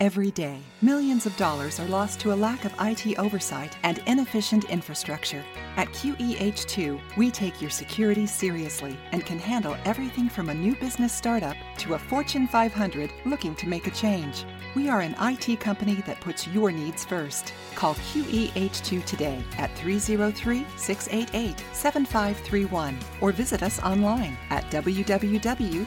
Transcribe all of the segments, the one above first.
Every day, millions of dollars are lost to a lack of IT oversight and inefficient infrastructure. At QEH2, we take your security seriously and can handle everything from a new business startup to a Fortune 500 looking to make a change. We are an IT company that puts your needs first. Call QEH2 today at 303 688 7531 or visit us online at www.qeh2.com.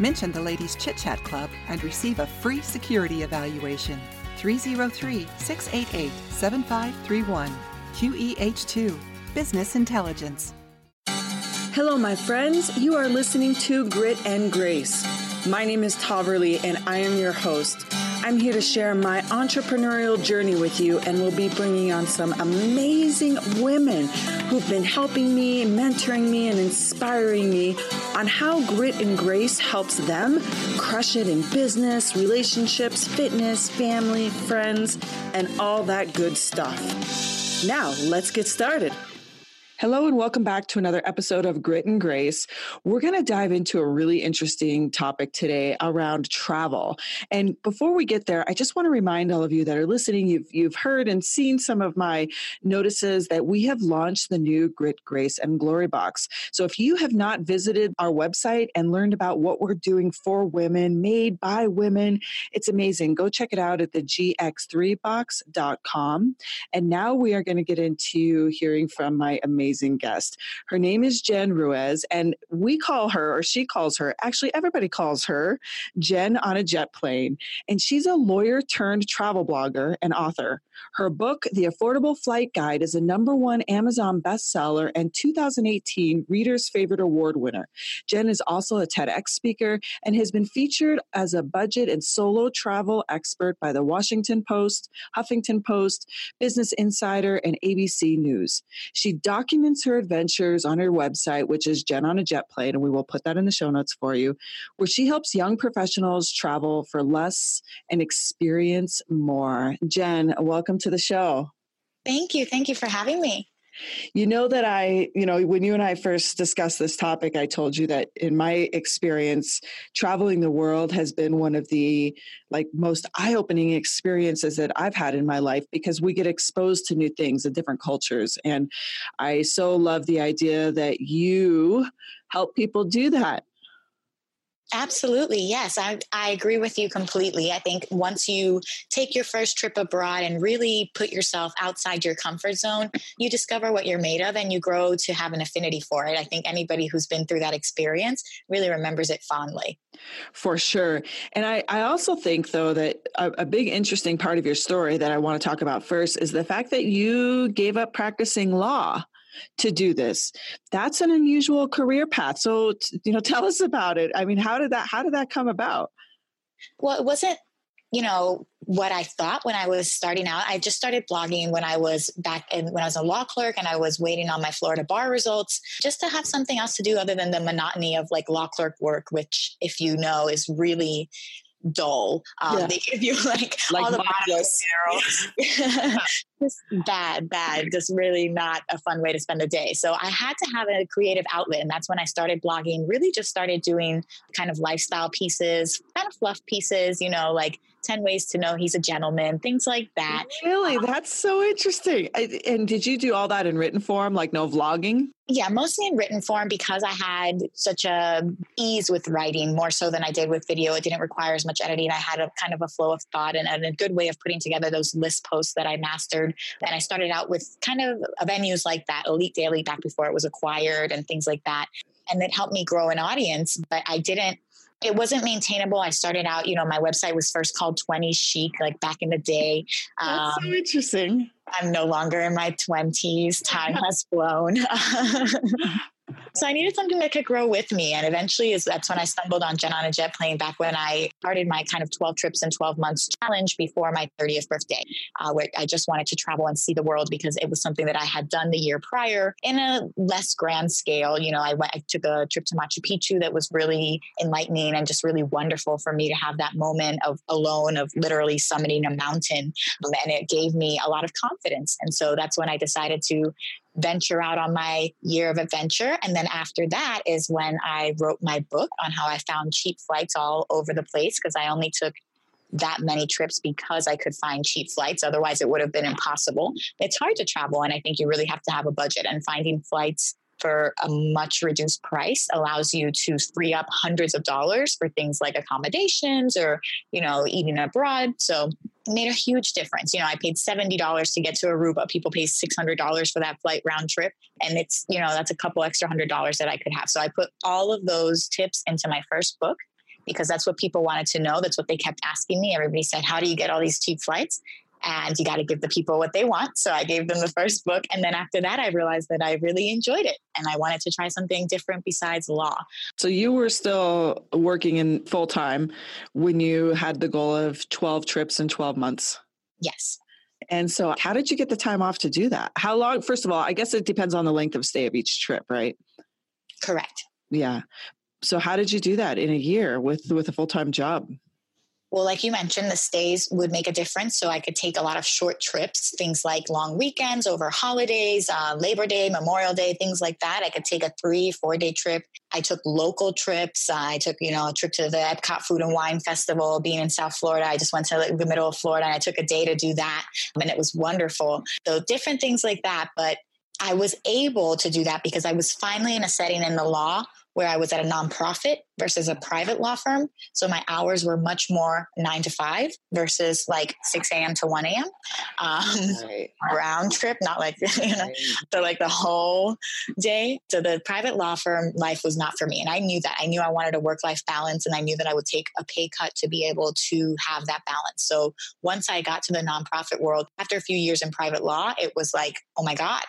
Mention the Ladies Chit Chat Club and receive a free security evaluation. 303 688 7531. QEH2 Business Intelligence. Hello, my friends. You are listening to Grit and Grace. My name is Toverly, and I am your host. I'm here to share my entrepreneurial journey with you, and we'll be bringing on some amazing women who've been helping me, mentoring me, and inspiring me on how grit and grace helps them crush it in business, relationships, fitness, family, friends, and all that good stuff. Now, let's get started. Hello, and welcome back to another episode of Grit and Grace. We're going to dive into a really interesting topic today around travel. And before we get there, I just want to remind all of you that are listening, you've, you've heard and seen some of my notices that we have launched the new Grit, Grace, and Glory box. So if you have not visited our website and learned about what we're doing for women, made by women, it's amazing. Go check it out at the gx3box.com. And now we are going to get into hearing from my amazing amazing guest. Her name is Jen Ruiz, and we call her, or she calls her, actually, everybody calls her Jen on a jet plane. And she's a lawyer turned travel blogger and author. Her book, The Affordable Flight Guide, is a number one Amazon bestseller and 2018 Reader's Favorite Award winner. Jen is also a TEDx speaker and has been featured as a budget and solo travel expert by the Washington Post, Huffington Post, Business Insider, and ABC News. She documents documents her adventures on her website, which is Jen on a Jet Plane, and we will put that in the show notes for you, where she helps young professionals travel for less and experience more. Jen, welcome to the show. Thank you. Thank you for having me. You know that I, you know, when you and I first discussed this topic, I told you that in my experience, traveling the world has been one of the like most eye-opening experiences that I've had in my life because we get exposed to new things and different cultures. And I so love the idea that you help people do that Absolutely. Yes. I, I agree with you completely. I think once you take your first trip abroad and really put yourself outside your comfort zone, you discover what you're made of and you grow to have an affinity for it. I think anybody who's been through that experience really remembers it fondly. For sure. And I, I also think, though, that a, a big interesting part of your story that I want to talk about first is the fact that you gave up practicing law to do this. That's an unusual career path. So, you know, tell us about it. I mean, how did that how did that come about? Well, it wasn't you know what I thought when I was starting out. I just started blogging when I was back in, when I was a law clerk and I was waiting on my Florida bar results just to have something else to do other than the monotony of like law clerk work, which if you know is really dull. Um, yeah. They give you like, like all the just bad, bad, just really not a fun way to spend a day. So I had to have a creative outlet. And that's when I started blogging, really just started doing kind of lifestyle pieces, kind of fluff pieces, you know, like 10 ways to know he's a gentleman, things like that. Really? Um, that's so interesting. And did you do all that in written form, like no vlogging? Yeah, mostly in written form because I had such a ease with writing more so than I did with video. It didn't require as much editing. I had a kind of a flow of thought and, and a good way of putting together those list posts that I mastered. And I started out with kind of venues like that, Elite Daily back before it was acquired and things like that. And it helped me grow an audience, but I didn't it wasn't maintainable. I started out, you know, my website was first called 20 Chic, like back in the day. That's um, so interesting. I'm no longer in my 20s. Time has flown. So I needed something that could grow with me. And eventually is that's when I stumbled on Jen on a Jet Plane back when I started my kind of 12 trips in 12 months challenge before my 30th birthday, uh, where I just wanted to travel and see the world because it was something that I had done the year prior in a less grand scale. You know, I went, I took a trip to Machu Picchu that was really enlightening and just really wonderful for me to have that moment of alone, of literally summiting a mountain. And it gave me a lot of confidence. And so that's when I decided to venture out on my year of adventure. And then after that is when I wrote my book on how I found cheap flights all over the place because I only took that many trips because I could find cheap flights. Otherwise, it would have been impossible. It's hard to travel, and I think you really have to have a budget. And finding flights for a much reduced price allows you to free up hundreds of dollars for things like accommodations or you know eating abroad so made a huge difference. You know i paid $70 to get to aruba. People pay $600 for that flight round trip and it's you know that's a couple extra hundred dollars that i could have. So i put all of those tips into my first book because that's what people wanted to know. That's what they kept asking me. Everybody said how do you get all these cheap flights and you got to give the people what they want. So I gave them the first book. And then after that, I realized that I really enjoyed it and I wanted to try something different besides law. So you were still working in full time when you had the goal of 12 trips in 12 months? Yes. And so, how did you get the time off to do that? How long? First of all, I guess it depends on the length of stay of each trip, right? Correct. Yeah. So, how did you do that in a year with with a full time job? Well, like you mentioned, the stays would make a difference. So I could take a lot of short trips, things like long weekends over holidays, uh, Labor Day, Memorial Day, things like that. I could take a three, four day trip. I took local trips. I took, you know, a trip to the Epcot Food and Wine Festival. Being in South Florida, I just went to like, the middle of Florida and I took a day to do that. And it was wonderful. So different things like that. But I was able to do that because I was finally in a setting in the law where I was at a nonprofit versus a private law firm. So my hours were much more nine to five versus like 6 a.m. to 1 a.m. Um, right. round trip, not like, you know, right. so like the whole day. So the private law firm life was not for me. And I knew that. I knew I wanted a work life balance and I knew that I would take a pay cut to be able to have that balance. So once I got to the nonprofit world, after a few years in private law, it was like, oh my God,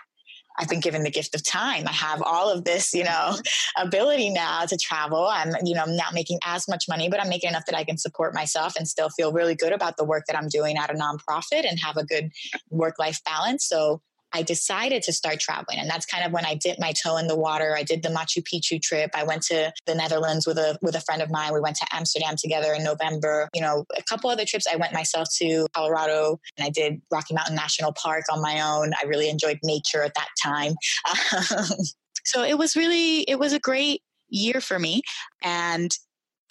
I've been given the gift of time. I have all of this, you know, ability now to travel. I'm, you know, I'm not making as much money, but I'm making enough that I can support myself and still feel really good about the work that I'm doing at a nonprofit and have a good work life balance. So I decided to start traveling. And that's kind of when I dipped my toe in the water. I did the Machu Picchu trip. I went to the Netherlands with a with a friend of mine. We went to Amsterdam together in November. You know, a couple other trips I went myself to Colorado and I did Rocky Mountain National Park on my own. I really enjoyed nature at that time. Um, so it was really it was a great year for me and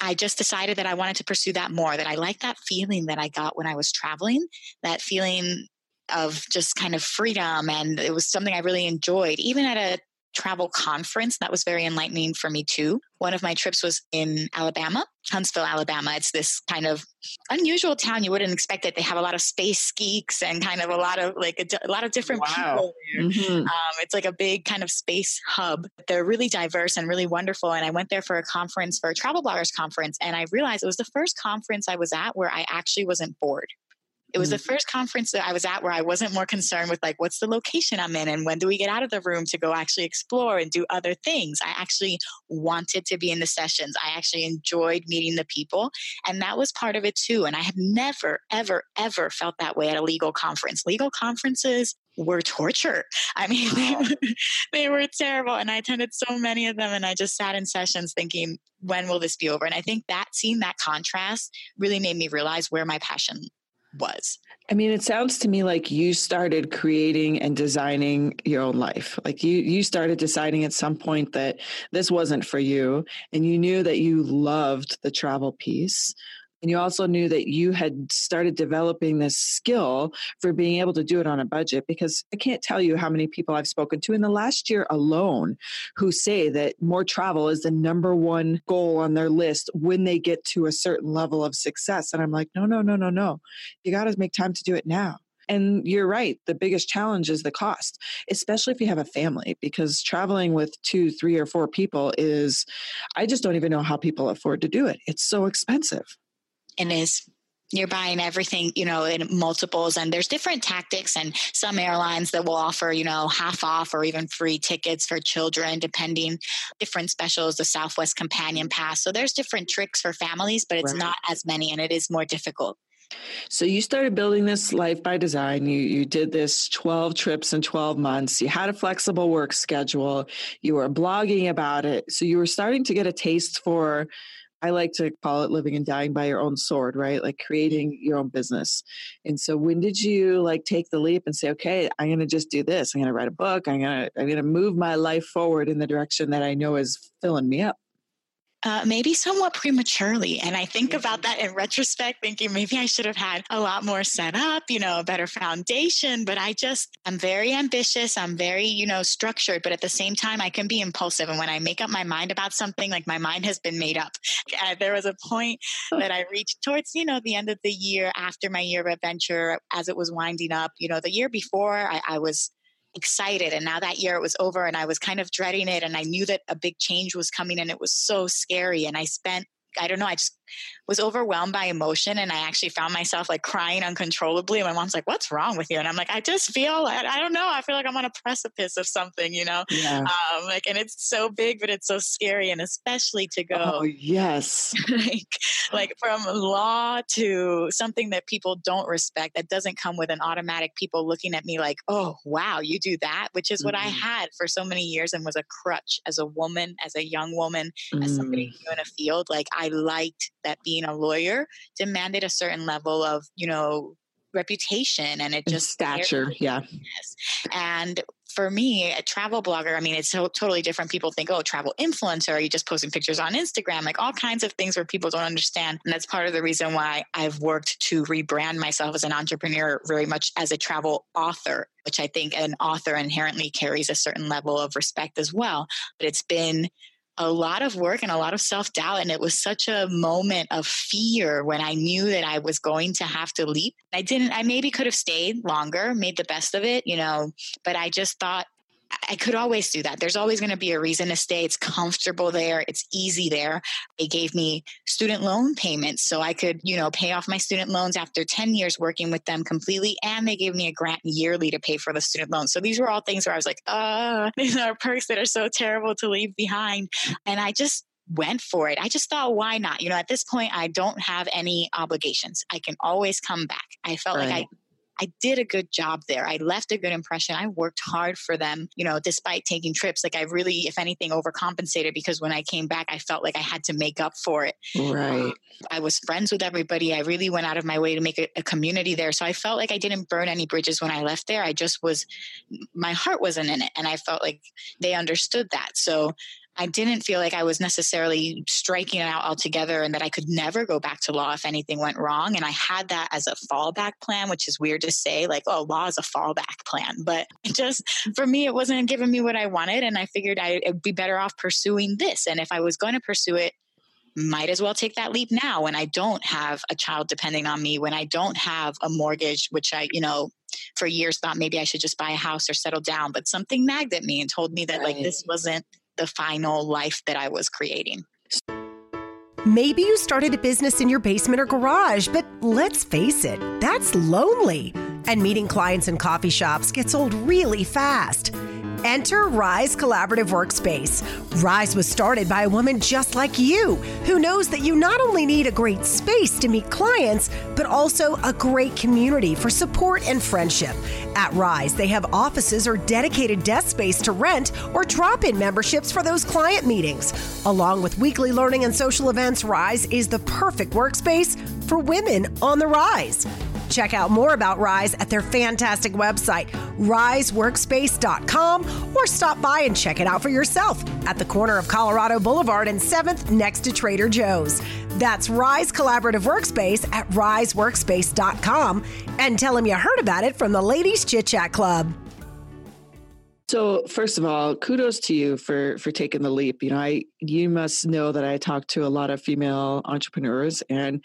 I just decided that I wanted to pursue that more, that I like that feeling that I got when I was traveling, that feeling of just kind of freedom. And it was something I really enjoyed. Even at a travel conference, that was very enlightening for me too. One of my trips was in Alabama, Huntsville, Alabama. It's this kind of unusual town. You wouldn't expect it. They have a lot of space geeks and kind of a lot of like a, a lot of different wow. people. Mm-hmm. Um, it's like a big kind of space hub. They're really diverse and really wonderful. And I went there for a conference, for a travel bloggers conference, and I realized it was the first conference I was at where I actually wasn't bored. It was mm-hmm. the first conference that I was at where I wasn't more concerned with like what's the location I'm in and when do we get out of the room to go actually explore and do other things. I actually wanted to be in the sessions. I actually enjoyed meeting the people and that was part of it too. And I had never ever ever felt that way at a legal conference. Legal conferences were torture. I mean, they, were, they were terrible. And I attended so many of them and I just sat in sessions thinking, when will this be over? And I think that seeing that contrast really made me realize where my passion was. I mean, it sounds to me like you started creating and designing your own life. Like you you started deciding at some point that this wasn't for you and you knew that you loved the travel piece, and you also knew that you had started developing this skill for being able to do it on a budget because I can't tell you how many people I've spoken to in the last year alone who say that more travel is the number one goal on their list when they get to a certain level of success. And I'm like, no, no, no, no, no. You got to make time to do it now. And you're right. The biggest challenge is the cost, especially if you have a family, because traveling with two, three, or four people is, I just don't even know how people afford to do it. It's so expensive and is you're buying everything you know in multiples and there's different tactics and some airlines that will offer you know half off or even free tickets for children depending different specials the southwest companion pass so there's different tricks for families but it's right. not as many and it is more difficult so you started building this life by design. You you did this 12 trips in 12 months. You had a flexible work schedule. You were blogging about it. So you were starting to get a taste for I like to call it living and dying by your own sword, right? Like creating your own business. And so when did you like take the leap and say, okay, I'm going to just do this. I'm going to write a book. I'm going to, I'm going to move my life forward in the direction that I know is filling me up. Uh, maybe somewhat prematurely. And I think about that in retrospect, thinking maybe I should have had a lot more set up, you know, a better foundation. But I just, I'm very ambitious. I'm very, you know, structured. But at the same time, I can be impulsive. And when I make up my mind about something, like my mind has been made up. Uh, there was a point that I reached towards, you know, the end of the year after my year of adventure as it was winding up. You know, the year before, I, I was excited. And now that year it was over and I was kind of dreading it. And I knew that a big change was coming and it was so scary. And I spent, I don't know, I just was overwhelmed by emotion and I actually found myself like crying uncontrollably. And my mom's like, What's wrong with you? And I'm like, I just feel, I, I don't know, I feel like I'm on a precipice of something, you know? Yeah. Um, like, and it's so big, but it's so scary. And especially to go, oh, yes. like, like from law to something that people don't respect that doesn't come with an automatic people looking at me like, Oh, wow, you do that, which is what mm. I had for so many years and was a crutch as a woman, as a young woman, mm. as somebody mm. in a field. Like, I liked that being a lawyer demanded a certain level of, you know, reputation and it just stature yeah. And for me a travel blogger i mean it's so totally different. People think oh travel influencer are you just posting pictures on instagram like all kinds of things where people don't understand. And that's part of the reason why i've worked to rebrand myself as an entrepreneur very much as a travel author which i think an author inherently carries a certain level of respect as well. But it's been a lot of work and a lot of self doubt. And it was such a moment of fear when I knew that I was going to have to leap. I didn't, I maybe could have stayed longer, made the best of it, you know, but I just thought I could always do that. There's always going to be a reason to stay. It's comfortable there. It's easy there. They gave me student loan payments so I could, you know, pay off my student loans after 10 years working with them completely. And they gave me a grant yearly to pay for the student loans. So these were all things where I was like, uh, these are perks that are so terrible to leave behind. And I just went for it. I just thought, why not? You know, at this point, I don't have any obligations. I can always come back. I felt right. like I I did a good job there. I left a good impression. I worked hard for them, you know, despite taking trips. Like I really, if anything, overcompensated because when I came back, I felt like I had to make up for it. Right. Um, I was friends with everybody. I really went out of my way to make a, a community there. So I felt like I didn't burn any bridges when I left there. I just was, my heart wasn't in it. And I felt like they understood that. So I didn't feel like I was necessarily striking it out altogether and that I could never go back to law if anything went wrong. And I had that as a fallback plan, which is weird to say, like, oh, law is a fallback plan. But just for me, it wasn't giving me what I wanted. And I figured I'd be better off pursuing this. And if I was going to pursue it, might as well take that leap now when I don't have a child depending on me, when I don't have a mortgage, which I, you know, for years thought maybe I should just buy a house or settle down. But something nagged at me and told me that right. like this wasn't the final life that I was creating. Maybe you started a business in your basement or garage, but let's face it, that's lonely. And meeting clients in coffee shops gets old really fast. Enter Rise Collaborative Workspace. Rise was started by a woman just like you who knows that you not only need a great space to meet clients, but also a great community for support and friendship. At Rise, they have offices or dedicated desk space to rent or drop in memberships for those client meetings. Along with weekly learning and social events, Rise is the perfect workspace for women on the rise. Check out more about Rise at their fantastic website, riseworkspace.com, or stop by and check it out for yourself at the corner of Colorado Boulevard and 7th next to Trader Joe's. That's Rise Collaborative Workspace at riseworkspace.com and tell them you heard about it from the Ladies Chit Chat Club. So first of all, kudos to you for for taking the leap. You know, I you must know that I talk to a lot of female entrepreneurs and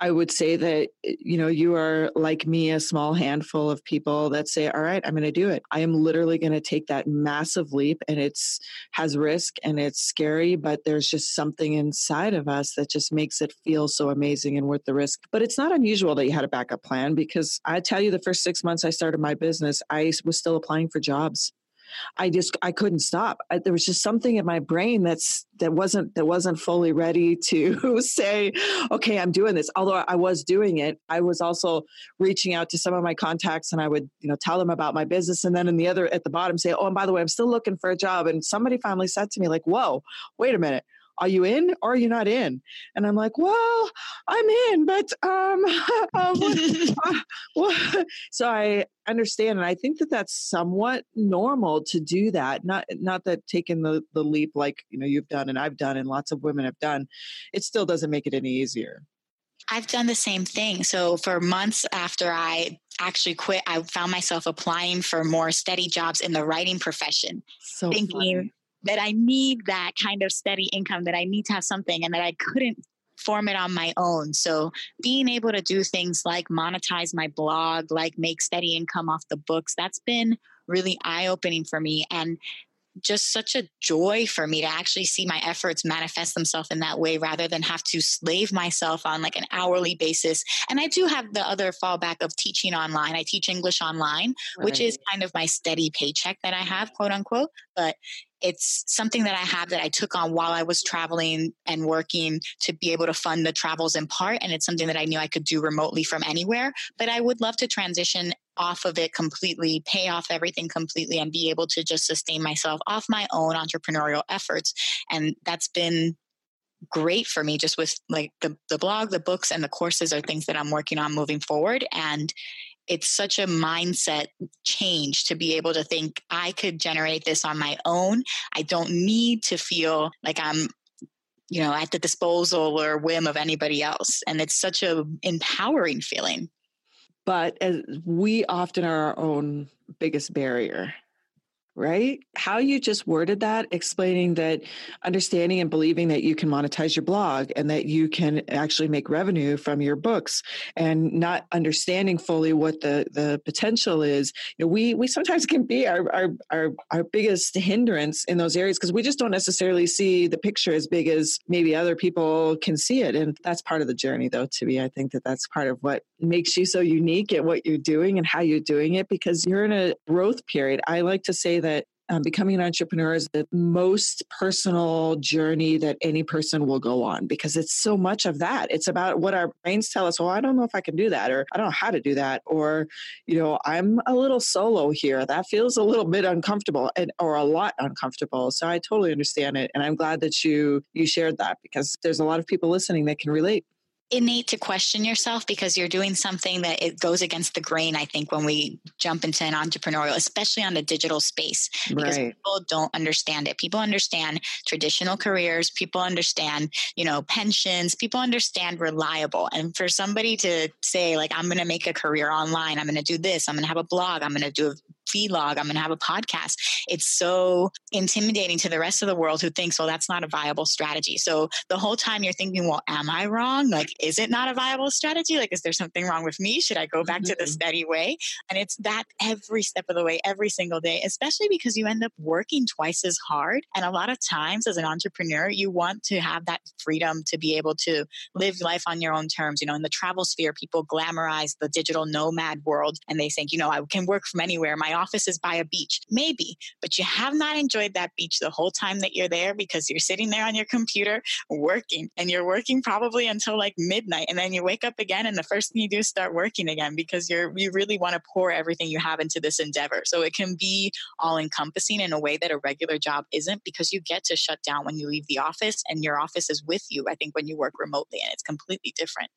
I would say that, eh, you know, you are like me, a small handful of people that say, all right, I'm going to do it. I am literally going to take that massive leap and it's has risk and it's scary, but there's just something inside of us that just makes it feel so amazing and worth the risk. But it's not unusual that you had a backup plan because I tell you, the first six months I started my business, I was still applying for jobs. I just I couldn't stop. I, there was just something in my brain that's that wasn't that wasn't fully ready to say, okay, I'm doing this. Although I was doing it, I was also reaching out to some of my contacts, and I would you know tell them about my business, and then in the other at the bottom say, oh, and by the way, I'm still looking for a job. And somebody finally said to me like, whoa, wait a minute are you in or are you not in? And I'm like, well, I'm in, but um, uh, uh, so I understand, and I think that that's somewhat normal to do that. Not not that taking the the leap like you know you've done and I've done and lots of women have done, it still doesn't make it any easier. I've done the same thing. So for months after I actually quit, I found myself applying for more steady jobs in the writing profession, so thinking funny. That I need that kind of steady income, that I need to have something, and that I couldn't form it on my own. So being able to do things like monetize my blog, like make steady income off the books, that's been really eye opening for me. And just such a joy for me to actually see my efforts manifest themselves in that way rather than have to slave myself on like an hourly basis. And I do have the other fallback of teaching online. I teach English online, right. which is kind of my steady paycheck that I have, quote unquote. But it's something that I have that I took on while I was traveling and working to be able to fund the travels in part. And it's something that I knew I could do remotely from anywhere. But I would love to transition off of it completely, pay off everything completely, and be able to just sustain myself off my own entrepreneurial efforts. And that's been great for me just with like the, the blog the books and the courses are things that i'm working on moving forward and it's such a mindset change to be able to think I could generate this on my own. I don't need to feel like I'm you know at the disposal or whim of anybody else. And it's such a empowering feeling. But as we often are our own biggest barrier right? How you just worded that, explaining that understanding and believing that you can monetize your blog and that you can actually make revenue from your books and not understanding fully what the, the potential is. You know, we, we sometimes can be our, our, our, our biggest hindrance in those areas because we just don't necessarily see the picture as big as maybe other people can see it. And that's part of the journey though, to me. I think that that's part of what makes you so unique at what you're doing and how you're doing it because you're in a growth period. I like to say that um, becoming an entrepreneur is the most personal journey that any person will go on because it's so much of that. It's about what our brains tell us, well, I don't know if I can do that, or I don't know how to do that, or, you know, I'm a little solo here. That feels a little bit uncomfortable and or a lot uncomfortable. So I totally understand it. And I'm glad that you you shared that because there's a lot of people listening that can relate innate to question yourself because you're doing something that it goes against the grain i think when we jump into an entrepreneurial especially on the digital space because right. people don't understand it people understand traditional careers people understand you know pensions people understand reliable and for somebody to say like i'm going to make a career online i'm going to do this i'm going to have a blog i'm going to do a vlog i'm going to have a podcast. It's so intimidating to the rest of the world who thinks well that's not a viable strategy. So the whole time you're thinking well am i wrong? Like is it not a viable strategy? Like is there something wrong with me? Should i go back mm-hmm. to the mm-hmm. steady way? And it's that every step of the way every single day especially because you end up working twice as hard. And a lot of times as an entrepreneur you want to have that freedom to be able to live life on your own terms. You know in the travel sphere people glamorize the digital nomad world and they think you know i can work from anywhere. My office is by a beach. Maybe, but you have not enjoyed that beach the whole time that you're there because you're sitting there on your computer working and you're working probably until like midnight. And then you wake up again and the first thing you do is start working again because you're, you really want to pour everything you have into this endeavor. So it can be all encompassing in a way that a regular job isn't because you get to shut down when you leave the office and your office is with you. I think when you work remotely and it's completely different.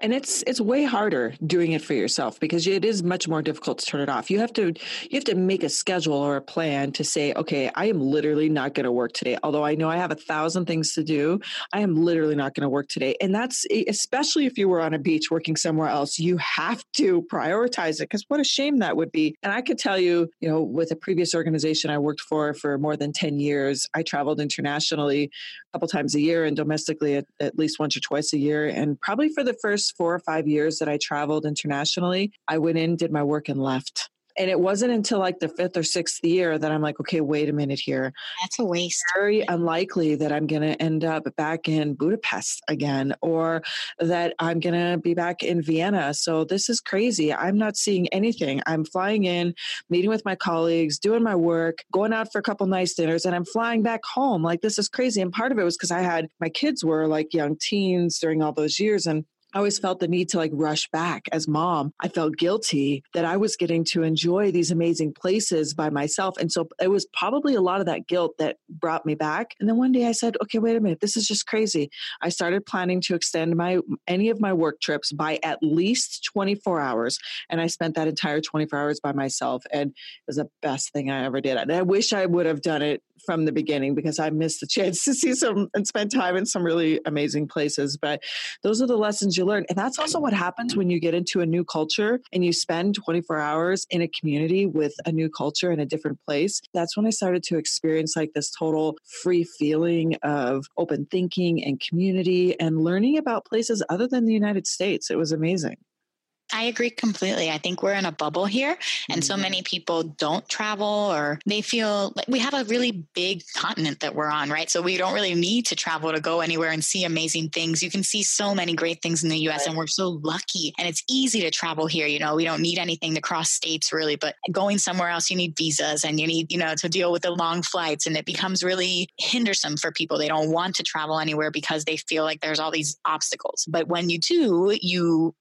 And it's it's way harder doing it for yourself because it is much more difficult to turn it off. You have to you have to make a schedule or a plan to say, okay, I am literally not going to work today. Although I know I have a thousand things to do, I am literally not going to work today. And that's especially if you were on a beach working somewhere else, you have to prioritize it because what a shame that would be. And I could tell you, you know, with a previous organization I worked for for more than 10 years, I traveled internationally couple times a year and domestically at, at least once or twice a year and probably for the first four or five years that I traveled internationally, I went in, did my work, and left. And it wasn't until like the fifth or sixth year that I'm like, okay, wait a minute here. That's a waste. Very unlikely that I'm going to end up back in Budapest again or that I'm going to be back in Vienna. So this is crazy. I'm not seeing anything. I'm flying in, meeting with my colleagues, doing my work, going out for a couple nice dinners, and I'm flying back home. Like this is crazy. And part of it was because I had my kids were like young teens during all those years. And I always felt the need to like rush back as mom. I felt guilty that I was getting to enjoy these amazing places by myself. And so it was probably a lot of that guilt that brought me back. And then one day I said, okay, wait a minute, this is just crazy. I started planning to extend my any of my work trips by at least 24 hours. And I spent that entire 24 hours by myself. And it was the best thing I ever did. And I wish I would have done it from the beginning because I missed the chance to see some and spend time in some really amazing places. But those are the lessons you learn. And that's also what happens when you get into a new culture and you spend 24 hours in a community with a new culture in a different place. That's when I started to experience like this total free feeling of open thinking and community and learning about places other than the United States. It was amazing. I agree completely. I think we're in a bubble here, and so mm-hmm. many people don't travel or they feel like we have a really big continent that we're on, right? So we don't really need to travel to go anywhere and see amazing things. You can see so many great things in the US, right. and we're so lucky. And it's easy to travel here. You know, we don't need anything to cross states really, but going somewhere else, you need visas and you need, you know, to deal with the long flights, and it becomes really hindersome for people. They don't want to travel anywhere because they feel like there's all these obstacles. But when you do, you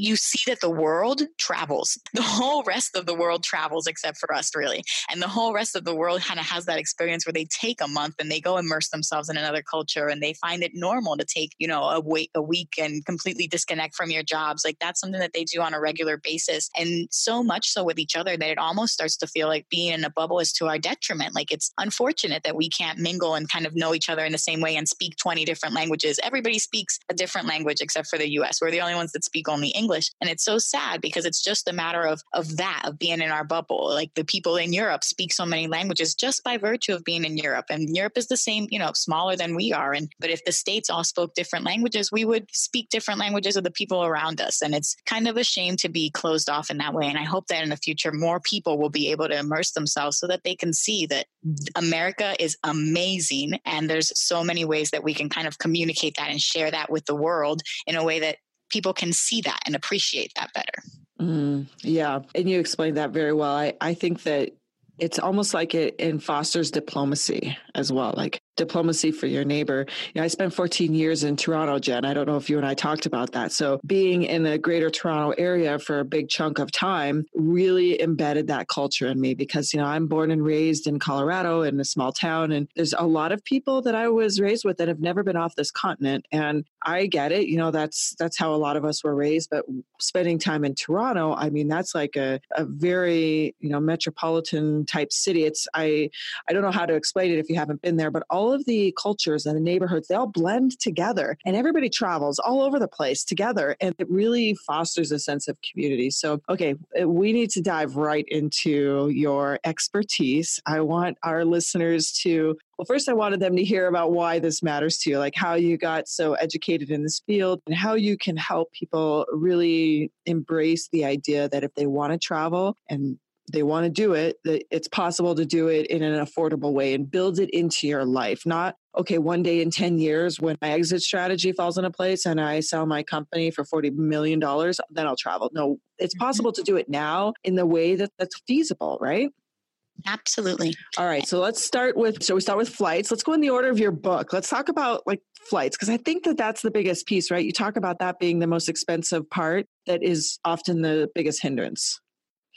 you see that the world travels. The whole rest of the world travels except for us, really. And the whole rest of the world kind of has that experience where they take a month and they go immerse themselves in another culture and they find it normal to take, you know, a wait a week and completely disconnect from your jobs. Like that's something that they do on a regular basis. And so much so with each other that it almost starts to feel like being in a bubble is to our detriment. Like it's unfortunate that we can't mingle and kind of know each other in the same way and speak 20 different languages. Everybody speaks a different language except for the US. We're the only ones that speak only English. English. And it's so sad because it's just a matter of of that, of being in our bubble. Like the people in Europe speak so many languages just by virtue of being in Europe. And Europe is the same, you know, smaller than we are. And but if the states all spoke different languages, we would speak different languages of the people around us. And it's kind of a shame to be closed off in that way. And I hope that in the future more people will be able to immerse themselves so that they can see that America is amazing and there's so many ways that we can kind of communicate that and share that with the world in a way that people can see that and appreciate that better. Mm, yeah. And you explained that very well. I, I think that it's almost like it, it fosters diplomacy as well. Like diplomacy for your neighbor. You know, I spent 14 years in Toronto, Jen. I don't know if you and I talked about that. So being in the greater Toronto area for a big chunk of time really embedded that culture in me because, you know, I'm born and raised in Colorado in a small town. And there's a lot of people that I was raised with that have never been off this continent. And I get it. You know, that's that's how a lot of us were raised. But spending time in Toronto, I mean, that's like a, a very, you know, metropolitan type city. It's I I don't know how to explain it if you haven't been there, but all of the cultures and the neighborhoods, they all blend together and everybody travels all over the place together. And it really fosters a sense of community. So, okay, uh, we need to dive right into your expertise. I want our listeners to well, first, I wanted them to hear about why this matters to you, like how you got so educated in this field and how you can help people really embrace the idea that if they want to travel and they want to do it, that it's possible to do it in an affordable way and build it into your life. Not, okay, one day in 10 years when my exit strategy falls into place and I sell my company for $40 million, then I'll travel. No, it's mm-hmm. possible to do it now in the way that that's feasible, right? Absolutely. All right. So let's start with, so we start with flights. Let's go in the order of your book. Let's talk about like flights because I think that that's the biggest piece, right? You talk about that being the most expensive part that is often the biggest hindrance.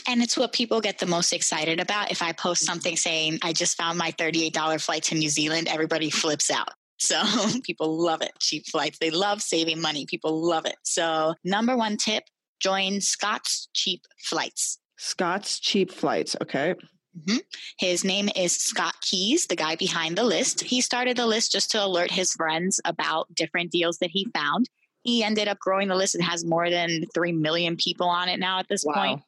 And it's what people get the most excited about. If I post something saying, I just found my $38 flight to New Zealand, everybody flips out. So people love it. Cheap flights. They love saving money. People love it. So, number one tip join Scott's Cheap Flights. Scott's Cheap Flights. Okay. Mm-hmm. His name is Scott Keyes, the guy behind the list. He started the list just to alert his friends about different deals that he found. He ended up growing the list. It has more than 3 million people on it now at this wow. point.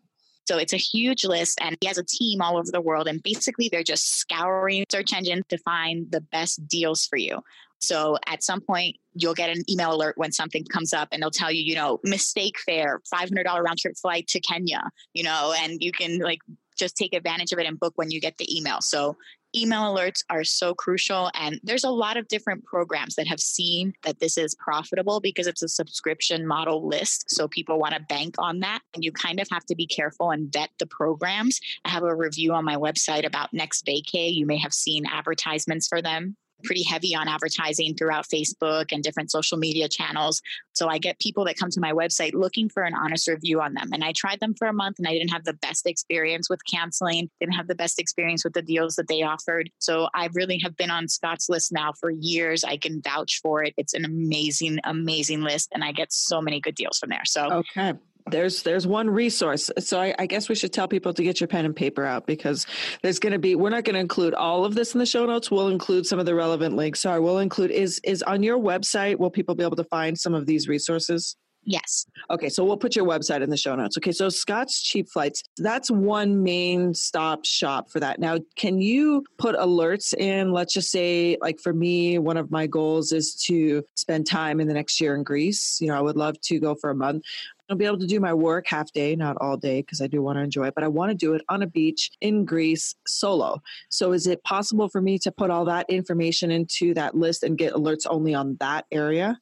So it's a huge list, and he has a team all over the world. And basically, they're just scouring search engines to find the best deals for you. So at some point, you'll get an email alert when something comes up and they'll tell you, you know, mistake fare, $500 round trip flight to Kenya, you know, and you can like just take advantage of it and book when you get the email. So email alerts are so crucial. And there's a lot of different programs that have seen that this is profitable because it's a subscription model list. So people want to bank on that. And you kind of have to be careful and vet the programs. I have a review on my website about Next Vacay. You may have seen advertisements for them pretty heavy on advertising throughout Facebook and different social media channels. So I get people that come to my website looking for an honest review on them. And I tried them for a month and I didn't have the best experience with canceling, didn't have the best experience with the deals that they offered. So I really have been on Scott's list now for years. I can vouch for it. It's an amazing, amazing list. And I get so many good deals from there. So okay there's there's one resource so I, I, guess we should tell people to get your pen and paper out because there's going to be we're not going to include all of this in the show notes we'll include some of the relevant links sorry we'll include is is on your website will people be able to find some of these resources Yes. Okay, so we'll put your website in the show notes. Okay, so Scott's Cheap Flights, that's one main stop shop for that. Now, can you put alerts in? Let's just say, like for me, one of my goals is to spend time in the next year in Greece. You know, I would love to go for a month. I'll be able to do my work half day, not all day, because I do want to enjoy it, but I want to do it on a beach in Greece solo. So, is it possible for me to put all that information into that list and get alerts only on that area?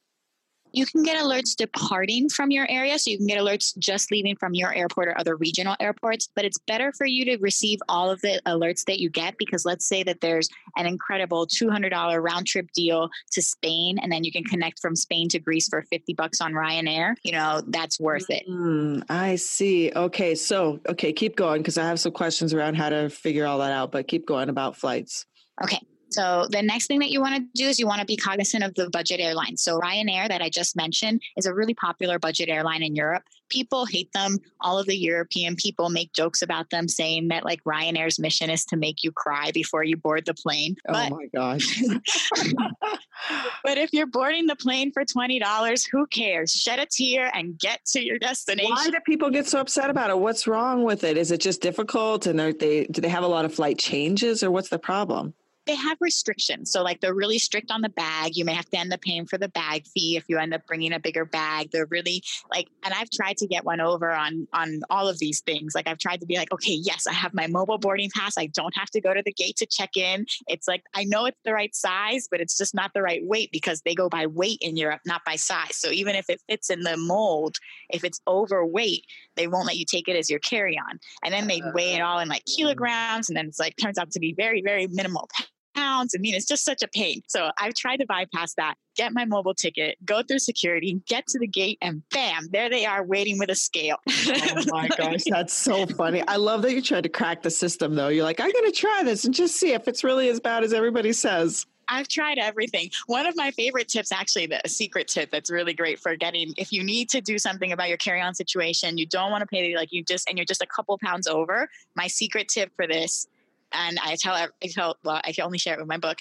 You can get alerts departing from your area. So you can get alerts just leaving from your airport or other regional airports. But it's better for you to receive all of the alerts that you get because let's say that there's an incredible $200 round trip deal to Spain and then you can connect from Spain to Greece for 50 bucks on Ryanair. You know, that's worth it. Mm, I see. Okay. So, okay, keep going because I have some questions around how to figure all that out, but keep going about flights. Okay. So the next thing that you want to do is you want to be cognizant of the budget airlines. So Ryanair that I just mentioned is a really popular budget airline in Europe. People hate them. All of the European people make jokes about them saying that like Ryanair's mission is to make you cry before you board the plane. Oh but, my gosh. but if you're boarding the plane for $20, who cares? Shed a tear and get to your destination. Why do people get so upset about it? What's wrong with it? Is it just difficult and are they do they have a lot of flight changes or what's the problem? They have restrictions. So, like, they're really strict on the bag. You may have to end up paying for the bag fee if you end up bringing a bigger bag. They're really like, and I've tried to get one over on on all of these things. Like, I've tried to be like, okay, yes, I have my mobile boarding pass. I don't have to go to the gate to check in. It's like I know it's the right size, but it's just not the right weight because they go by weight in Europe, not by size. So even if it fits in the mold, if it's overweight, they won't let you take it as your carry on. And then they weigh it uh-huh. all in like kilograms, and then it's like turns out to be very very minimal pounds. I mean, it's just such a pain. So I've tried to bypass that, get my mobile ticket, go through security, get to the gate, and bam, there they are waiting with a scale. oh my gosh, that's so funny. I love that you tried to crack the system though. You're like, I'm going to try this and just see if it's really as bad as everybody says. I've tried everything. One of my favorite tips, actually, the secret tip that's really great for getting if you need to do something about your carry on situation, you don't want to pay like you just and you're just a couple pounds over. My secret tip for this and I tell I tell well I can only share it with my book.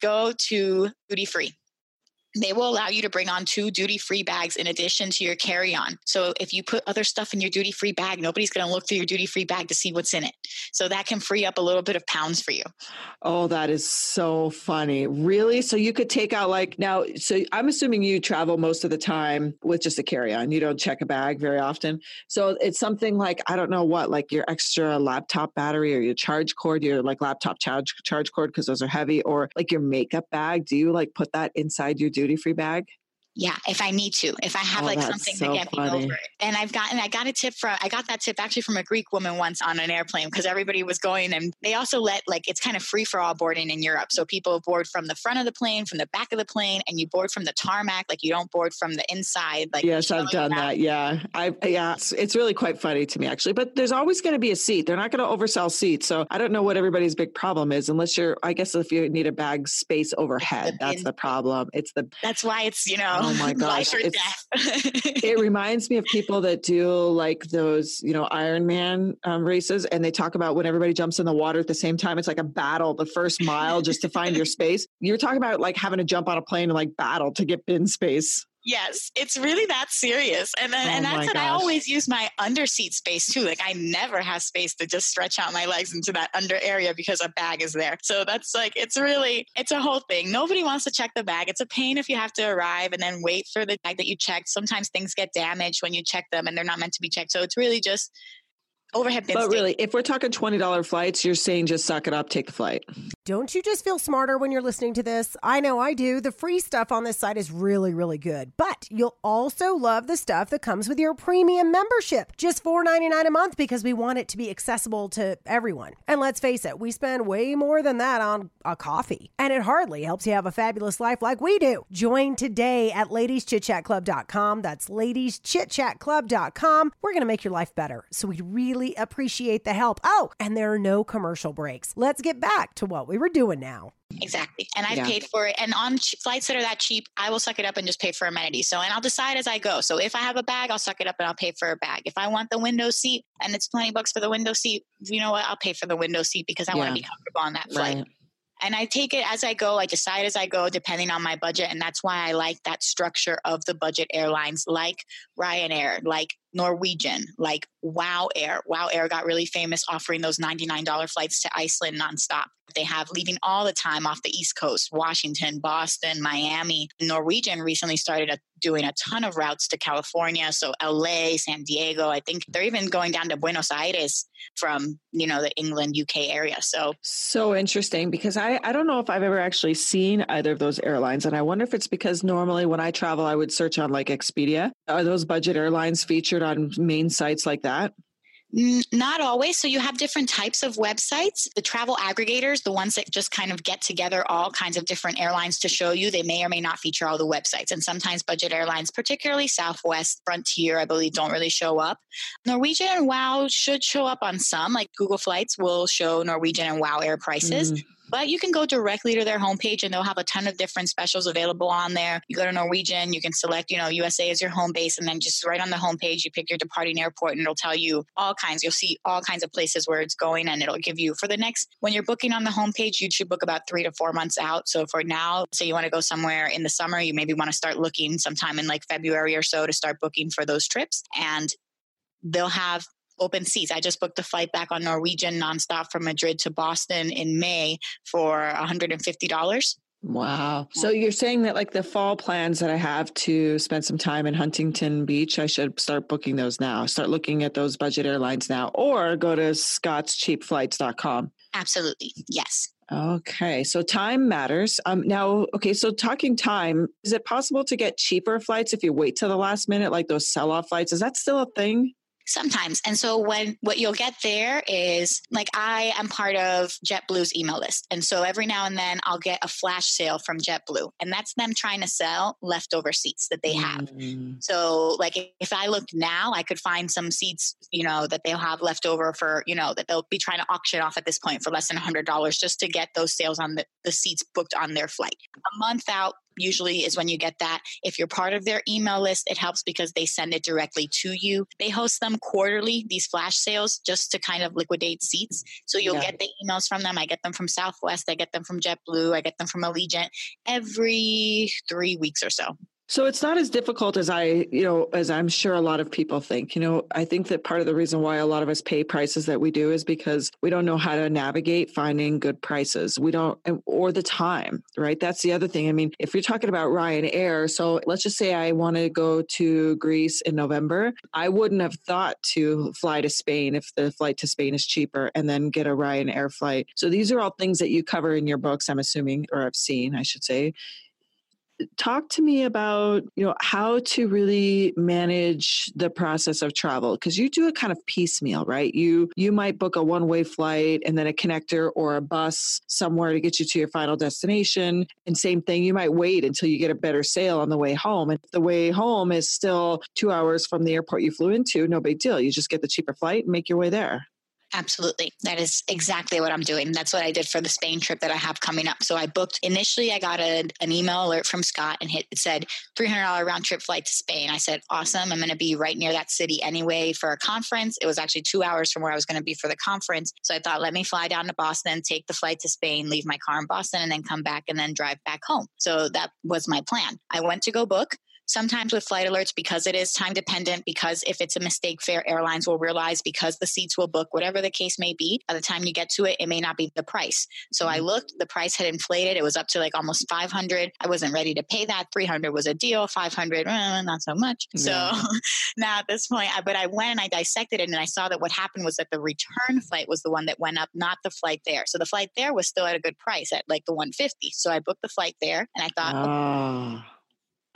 Go to duty free they will allow you to bring on two duty free bags in addition to your carry on. So if you put other stuff in your duty free bag, nobody's going to look through your duty free bag to see what's in it. So that can free up a little bit of pounds for you. Oh, that is so funny. Really? So you could take out like now, so I'm assuming you travel most of the time with just a carry on. You don't check a bag very often. So it's something like, I don't know what, like your extra laptop battery or your charge cord, your like laptop charge, charge cord, because those are heavy, or like your makeup bag. Do you like put that inside your duty duty free bag? Yeah, if I need to, if I have oh, like something so to get funny. me over it. And I've gotten, I got a tip from, I got that tip actually from a Greek woman once on an airplane because everybody was going and they also let like, it's kind of free for all boarding in Europe. So people board from the front of the plane, from the back of the plane, and you board from the tarmac. Like you don't board from the inside. Like yes, I've done that. Yeah. I, yeah, it's, it's really quite funny to me actually, but there's always going to be a seat. They're not going to oversell seats. So I don't know what everybody's big problem is unless you're, I guess if you need a bag space overhead, that's the problem. It's the, that's why it's, you know, oh my gosh it reminds me of people that do like those, you know, Ironman um, races, and they talk about when everybody jumps in the water at the same time. It's like a battle, the first mile just to find your space. You're talking about like having to jump on a plane and like battle to get bin space. Yes, it's really that serious. And uh, then, oh and that's what I always use my under seat space too. Like I never have space to just stretch out my legs into that under area because a bag is there. So that's like, it's really, it's a whole thing. Nobody wants to check the bag. It's a pain if you have to arrive and then wait for the bag that you checked. Sometimes things get damaged when you check them and they're not meant to be checked. So it's really just overhead bin. But really, if we're talking $20 flights, you're saying just suck it up, take the flight. Don't you just feel smarter when you're listening to this? I know I do. The free stuff on this site is really, really good. But you'll also love the stuff that comes with your premium membership. Just $4.99 a month because we want it to be accessible to everyone. And let's face it, we spend way more than that on a coffee. And it hardly helps you have a fabulous life like we do. Join today at ladieschitchatclub.com. That's ladieschitchatclub.com. We're going to make your life better. So we really appreciate the help. Oh, and there are no commercial breaks. Let's get back to what we we were doing now. Exactly. And I've yeah. paid for it. And on ch- flights that are that cheap, I will suck it up and just pay for amenities. So, and I'll decide as I go. So if I have a bag, I'll suck it up and I'll pay for a bag. If I want the window seat and it's 20 bucks for the window seat, you know what? I'll pay for the window seat because I yeah. want to be comfortable on that flight. Right. And I take it as I go. I decide as I go, depending on my budget. And that's why I like that structure of the budget airlines like Ryanair, like Norwegian, like Wow Air. Wow Air got really famous offering those $99 flights to Iceland nonstop. They have leaving all the time off the East Coast, Washington, Boston, Miami. Norwegian recently started a, doing a ton of routes to California, so LA, San Diego. I think they're even going down to Buenos Aires from, you know, the England, UK area. So so interesting because I I don't know if I've ever actually seen either of those airlines and I wonder if it's because normally when I travel I would search on like Expedia. Are those budget airlines featured on main sites like that? Not always. So you have different types of websites. The travel aggregators, the ones that just kind of get together all kinds of different airlines to show you, they may or may not feature all the websites. And sometimes budget airlines, particularly Southwest, Frontier, I believe, don't really show up. Norwegian and WOW should show up on some, like Google Flights will show Norwegian and WOW air prices. Mm. But you can go directly to their homepage and they'll have a ton of different specials available on there. You go to Norwegian, you can select, you know, USA as your home base, and then just right on the homepage, you pick your departing airport and it'll tell you all kinds. You'll see all kinds of places where it's going, and it'll give you for the next, when you're booking on the homepage, you should book about three to four months out. So for now, say you want to go somewhere in the summer, you maybe want to start looking sometime in like February or so to start booking for those trips. And they'll have open seats. I just booked a flight back on Norwegian nonstop from Madrid to Boston in May for $150. Wow. So you're saying that like the fall plans that I have to spend some time in Huntington Beach, I should start booking those now. Start looking at those budget airlines now or go to scottscheapflights.com. Absolutely. Yes. Okay. So time matters. Um now okay, so talking time, is it possible to get cheaper flights if you wait till the last minute like those sell-off flights? Is that still a thing? Sometimes. And so when what you'll get there is like I am part of JetBlue's email list. And so every now and then I'll get a flash sale from JetBlue. And that's them trying to sell leftover seats that they have. Mm-hmm. So like if I look now, I could find some seats, you know, that they'll have left over for, you know, that they'll be trying to auction off at this point for less than $100 just to get those sales on the, the seats booked on their flight. A month out, usually is when you get that. If you're part of their email list, it helps because they send it directly to you. They host them quarterly, these flash sales, just to kind of liquidate seats. So you'll yeah. get the emails from them. I get them from Southwest, I get them from JetBlue, I get them from Allegiant every three weeks or so. So it's not as difficult as I, you know, as I'm sure a lot of people think. You know, I think that part of the reason why a lot of us pay prices that we do is because we don't know how to navigate finding good prices. We don't, eh, or the time, right? That's the other thing. I mean, if you're talking about Ryanair, so let's just say I want to go to Greece in November, I wouldn't have thought to fly to Spain if the flight to Spain is cheaper and then get a Ryanair flight. So these are all things that you cover in your books, I'm assuming, or I've seen, I should say talk to me about you know how to really manage the process of travel because you do it kind of piecemeal right? You you might book a one way flight and then a connector or a bus somewhere to get you to your final destination and same thing you might wait until you get a better sale on the way home and the way home is still two hours from the airport you flew into no big deal you just get the cheaper flight and make your way there Absolutely. That is exactly what I'm doing. That's what I did for the Spain trip that I have coming up. So I booked initially, I got a, an email alert from Scott and hit, it said $300 round trip flight to Spain. I said, awesome. I'm going to be right near that city anyway for a conference. It was actually two hours from where I was going to be for the conference. So I thought, let me fly down to Boston, take the flight to Spain, leave my car in Boston, and then come back and then drive back home. So that was my plan. I went to go book Sometimes with flight alerts, because it is time dependent, because if it's a mistake, fare airlines will realize because the seats will book, whatever the case may be, by the time you get to it, it may not be the price. So I mm-hmm. looked, the price had inflated. It was up to like almost 500. I wasn't ready to pay that. 300 was a deal, 500, eh, not so much. Yeah. So now at this point, I, but I went and I dissected it and I saw that what happened was that the return flight was the one that went up, not the flight there. So the flight there was still at a good price at like the 150. So I booked the flight there and I thought, oh.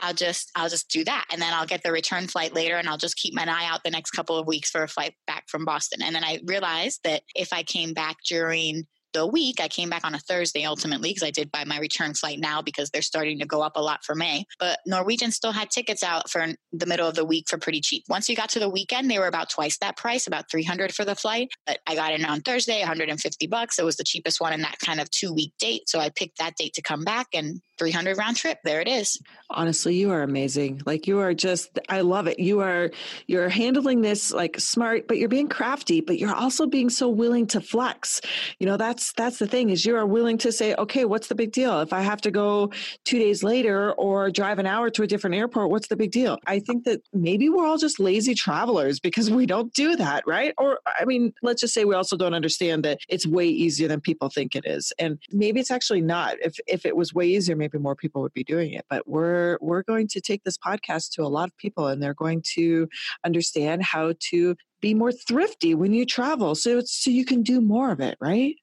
I'll just I'll just do that and then I'll get the return flight later and I'll just keep my eye out the next couple of weeks for a flight back from Boston. And then I realized that if I came back during the week. I came back on a Thursday ultimately because I did buy my return flight now because they're starting to go up a lot for May. But Norwegian still had tickets out for the middle of the week for pretty cheap. Once you got to the weekend, they were about twice that price, about 300 for the flight. But I got in on Thursday, 150 bucks. It was the cheapest one in that kind of two week date. So I picked that date to come back and 300 round trip. There it is. Honestly, you are amazing. Like you are just, I love it. You are, you're handling this like smart, but you're being crafty, but you're also being so willing to flex. You know, that's that's that's the thing is you are willing to say okay what's the big deal? If i have to go two days later or drive an hour to a different airport what's the big deal? I think that maybe we're all just lazy travelers because we don't do that right? Or i mean let's just say we also don't understand that it's way easier than people think it is. And maybe it's actually not. If if it was way easier maybe more people would be doing it. But we're we're going to take this podcast to a lot of people and they're going to understand how to be more thrifty when you travel. So so you can do more of it right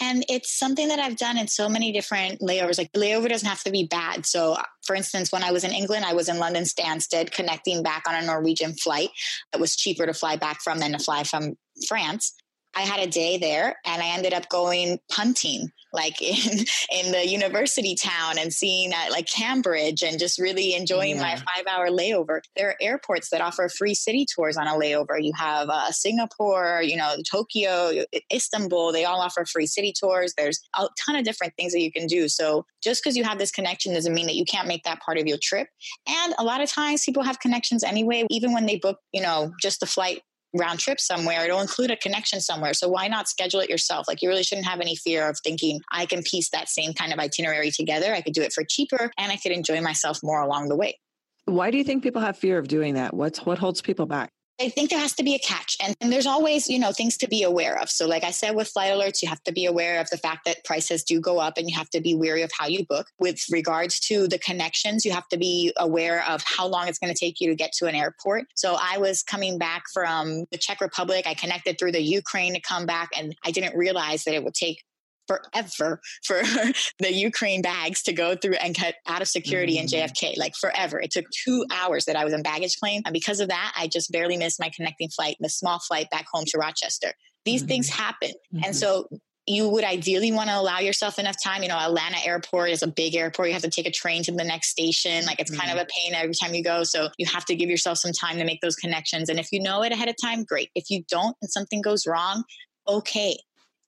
and it's something that I've done in so many different layovers. Like the layover doesn't have to be bad. So, for instance, when I was in England, I was in London Stansted connecting back on a Norwegian flight that was cheaper to fly back from than to fly from France. I had a day there and I ended up going punting like in in the university town and seeing uh, like Cambridge and just really enjoying yeah. my five hour layover. There are airports that offer free city tours on a layover. You have uh, Singapore, you know, Tokyo, Istanbul. They all offer free city tours. There's a ton of different things that you can do. So just because you have this connection doesn't mean that you can't make that part of your trip. And a lot of times people have connections anyway, even when they book, you know, just the flight round trip somewhere, it'll include a connection somewhere. So why not schedule it yourself? Like you really shouldn't have any fear of thinking I can piece that same kind of itinerary together. I could do it for cheaper and I could enjoy myself more along the way. Why do you think people have fear of doing that? What's what holds people back? I think there has to be a catch. And, and, there's always, you know, things to be aware of. So, like I said, with flight alerts, you have to be aware of the fact that prices do go up and you have to be wary of how you book. With regards to the connections, you have to be aware of how long it's going to take you to get to an airport. So, I was coming back from the Czech Republic. I connected through the Ukraine to come back, and I didn't realize that it would take forever for the Ukraine bags to go through and cut out of security mm. in JFK, like forever. It took two hours that I was in baggage claim. And because of that, I just barely missed my connecting flight, the small flight back home to Rochester. These mm-hmm. things happen. Mm-hmm. And so you would ideally want to allow yourself enough time. You know, Atlanta airport is a big airport. You have to take a train to the next station. Like it's mm-hmm. kind of a pain every time you go. So you have to give yourself some time to make those connections. And if you know it ahead of time, great. If you don't and something goes wrong, okay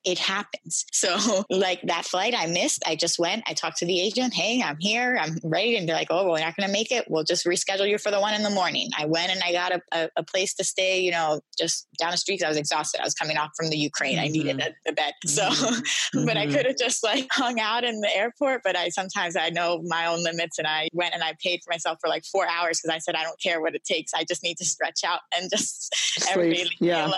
it happens. So, like that flight I missed, I just went, I talked to the agent, hey, I'm here, I'm ready. And they're like, oh, well, we're not going to make it. We'll just reschedule you for the one in the morning. I went and I got a, a, a place to stay, you know, just down the street. I was exhausted. I was coming off from the Ukraine. Mm-hmm. I needed mm-hmm. a, a bed. So, mm-hmm. but I mm-hmm. could have just like hung out in the airport. But I sometimes I know my own limits and I went and I paid for myself for like four hours because I said, I don't care what it takes. I just need to stretch out and just Sleep. Yeah.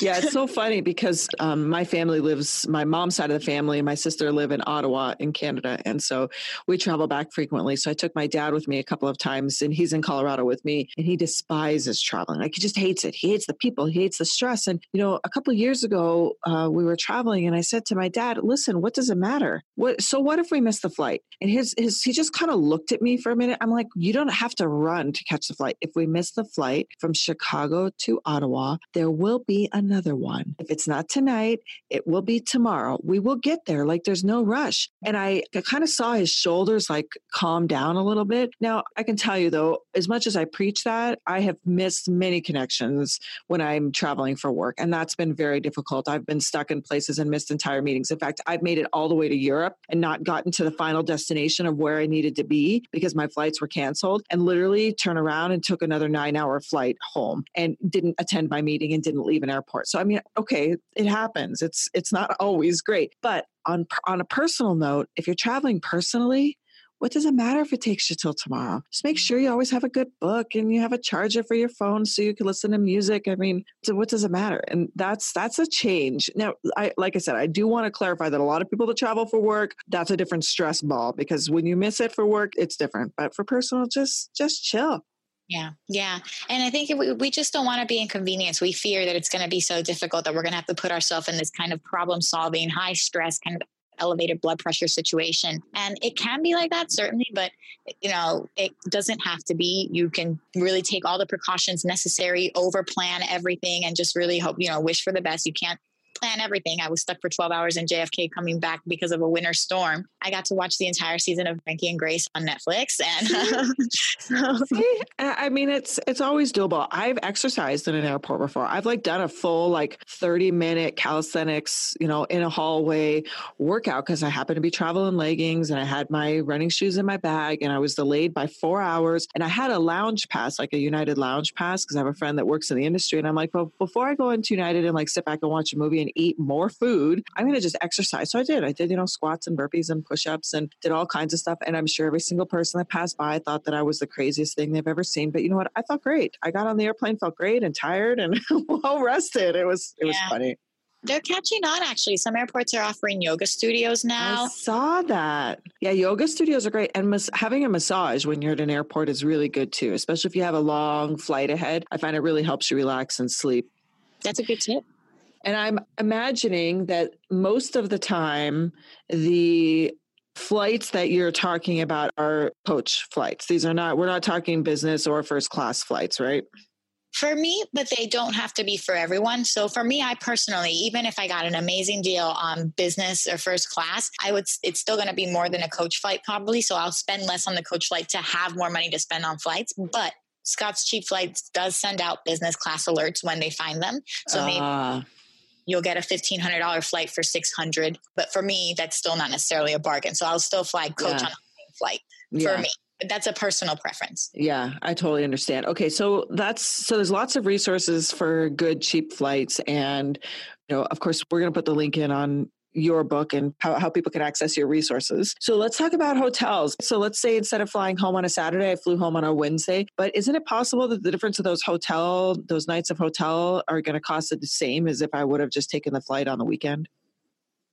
yeah, it's so funny because um, my family lives, my mom's side of the family and my sister live in Ottawa in Canada. And so we travel back frequently. So I took my dad with me a couple of times and he's in Colorado with me and he despises traveling. Like he just hates it. He hates the people, he hates the stress. And, you know, a couple of years ago, uh, we were traveling and I said to my dad, listen, what does it matter? What, so what if we miss the flight? And his, his, he just kind of looked at me for a minute. I'm like, you don't have to run to catch the flight. If we miss the flight from Chicago to Ottawa, there will be another one. If it's not tonight, it will be tomorrow. We will get there. Like there's no rush. And I, I kind of saw his shoulders like calm down a little bit. Now, I can tell you though, as much as I preach that, I have missed many connections when I'm traveling for work. And that's been very difficult. I've been stuck in places and missed entire meetings. In fact, I've made it all the way to Europe and not gotten to the final destination of where I needed to be because my flights were canceled and literally turned around and took another nine hour flight home and didn't attend my meeting and didn't leave an airport. So I mean, okay, it happens. It's it's not always great. But on on a personal note, if you're traveling personally, what does it matter if it takes you till tomorrow? Just make sure you always have a good book and you have a charger for your phone so you can listen to music. I mean, so what does it matter? And that's that's a change. Now, I like I said, I do want to clarify that a lot of people that travel for work, that's a different stress ball because when you miss it for work, it's different. But for personal, just just chill. Yeah, yeah. And I think we, we just don't want to be inconvenienced. We fear that it's going to be so difficult that we're going to have to put ourselves in this kind of problem solving, high stress, kind of elevated blood pressure situation. And it can be like that, certainly, but you know, it doesn't have to be. You can really take all the precautions necessary, over plan everything, and just really hope, you know, wish for the best. You can't plan everything. I was stuck for 12 hours in JFK coming back because of a winter storm. I got to watch the entire season of Frankie and Grace on Netflix. And so. See, I mean, it's it's always doable. I've exercised in an airport before. I've like done a full like 30 minute calisthenics, you know, in a hallway workout because I happened to be traveling leggings and I had my running shoes in my bag and I was delayed by four hours. And I had a lounge pass, like a United lounge pass, because I have a friend that works in the industry. And I'm like, well, before I go into United and like sit back and watch a movie and eat more food. I'm going to just exercise. So I did. I did, you know, squats and burpees and push ups and did all kinds of stuff. And I'm sure every single person that passed by thought that I was the craziest thing they've ever seen. But you know what? I felt great. I got on the airplane, felt great and tired and well rested. It was, it was yeah. funny. They're catching on actually. Some airports are offering yoga studios now. I saw that. Yeah, yoga studios are great. And mas- having a massage when you're at an airport is really good too, especially if you have a long flight ahead. I find it really helps you relax and sleep. That's a good tip. And I'm imagining that most of the time, the flights that you're talking about are coach flights. These are not, we're not talking business or first class flights, right? For me, but they don't have to be for everyone. So for me, I personally, even if I got an amazing deal on business or first class, I would, it's still going to be more than a coach flight probably. So I'll spend less on the coach flight to have more money to spend on flights. But Scott's Cheap Flights does send out business class alerts when they find them. So uh. maybe you'll get a $1500 flight for 600 but for me that's still not necessarily a bargain so i'll still fly coach yeah. on a flight for yeah. me that's a personal preference yeah i totally understand okay so that's so there's lots of resources for good cheap flights and you know of course we're going to put the link in on your book and how, how people can access your resources. So let's talk about hotels. So let's say instead of flying home on a Saturday, I flew home on a Wednesday. But isn't it possible that the difference of those hotel, those nights of hotel are going to cost the same as if I would have just taken the flight on the weekend?